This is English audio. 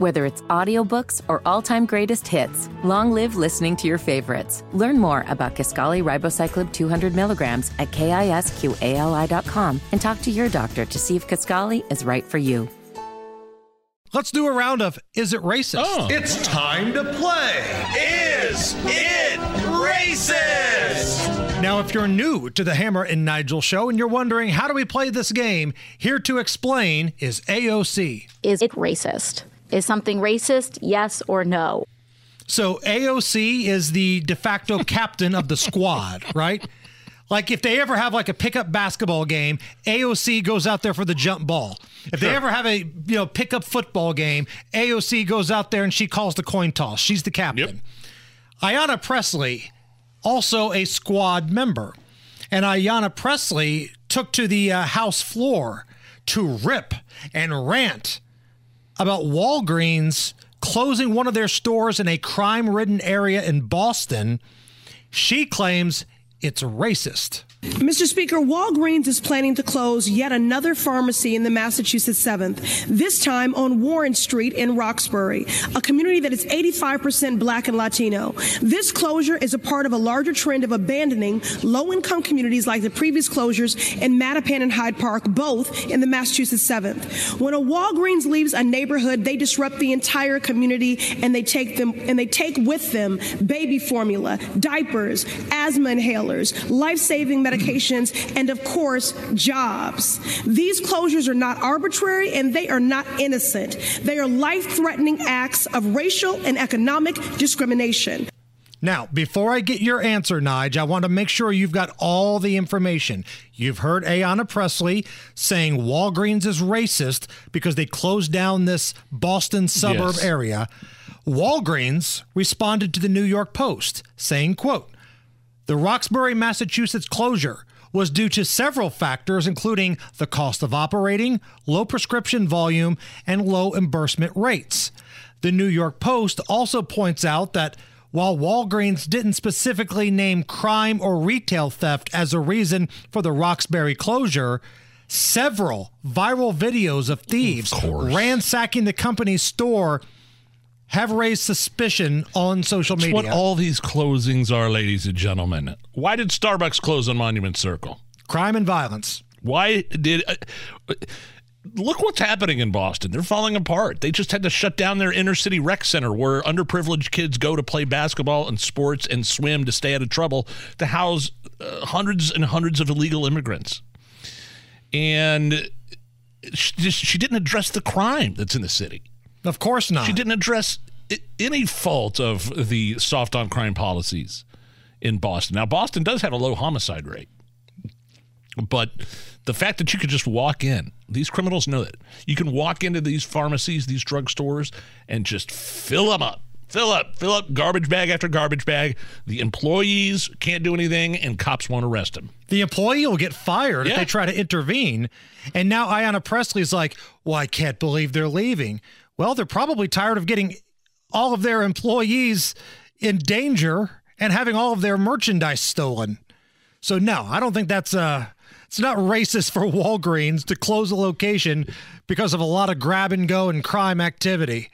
Whether it's audiobooks or all-time greatest hits, long live listening to your favorites. Learn more about Kisqali Ribociclib 200 milligrams at kisqali.com and talk to your doctor to see if Kisqali is right for you. Let's do a round of Is It Racist? Oh. It's time to play. Is it racist? Now, if you're new to the Hammer and Nigel show and you're wondering how do we play this game, here to explain is AOC. Is it racist? Is something racist? Yes or no? So AOC is the de facto captain of the squad, right? Like if they ever have like a pickup basketball game, AOC goes out there for the jump ball. If they ever have a you know pickup football game, AOC goes out there and she calls the coin toss. She's the captain. Ayanna Pressley, also a squad member, and Ayanna Pressley took to the uh, house floor to rip and rant about Walgreens closing one of their stores in a crime ridden area in Boston. She claims it's racist. Mr. Speaker, Walgreens is planning to close yet another pharmacy in the Massachusetts 7th, this time on Warren Street in Roxbury, a community that is 85% black and Latino. This closure is a part of a larger trend of abandoning low income communities like the previous closures in Mattapan and Hyde Park, both in the Massachusetts 7th. When a Walgreens leaves a neighborhood, they disrupt the entire community and they take them and they take with them baby formula, diapers, asthma inhalers, life-saving medications, and of course, jobs. These closures are not arbitrary and they are not innocent. They are life threatening acts of racial and economic discrimination. Now, before I get your answer, Nige, I want to make sure you've got all the information. You've heard Ayanna Pressley saying Walgreens is racist because they closed down this Boston suburb Yes. area. Walgreens responded to the New York Post saying, quote, the Roxbury, Massachusetts closure was due to several factors, including the cost of operating, low prescription volume, and low reimbursement rates. The New York Post also points out that while Walgreens didn't specifically name crime or retail theft as a reason for the Roxbury closure, several viral videos of thieves ransacking the company's store have raised suspicion on social That's media. what all these closings are, ladies and gentlemen. Why did Starbucks close on Monument Circle? Crime and violence. Why did. Uh, look what's happening in Boston. They're falling apart. They just had to shut down their inner city rec center where underprivileged kids go to play basketball and sports and swim to stay out of trouble to house uh, hundreds and hundreds of illegal immigrants. And she, just, she didn't address the crime that's in the city. Of course not. She didn't address any fault of the soft on crime policies in Boston. Now, Boston does have a low homicide rate, but the fact that you could just walk in, these criminals know that you can walk into these pharmacies, these drugstores, and just fill them up. Fill up, fill up garbage bag after garbage bag. The employees can't do anything, and cops won't arrest them. The employee will get fired if they try to intervene. And now Ayanna Pressley's like, well, I can't believe they're leaving. Well, they're probably tired of getting all of their employees in danger and having all of their merchandise stolen. So no, I don't think that's uh it's not racist for Walgreens to close a location because of a lot of grab and go and crime activity.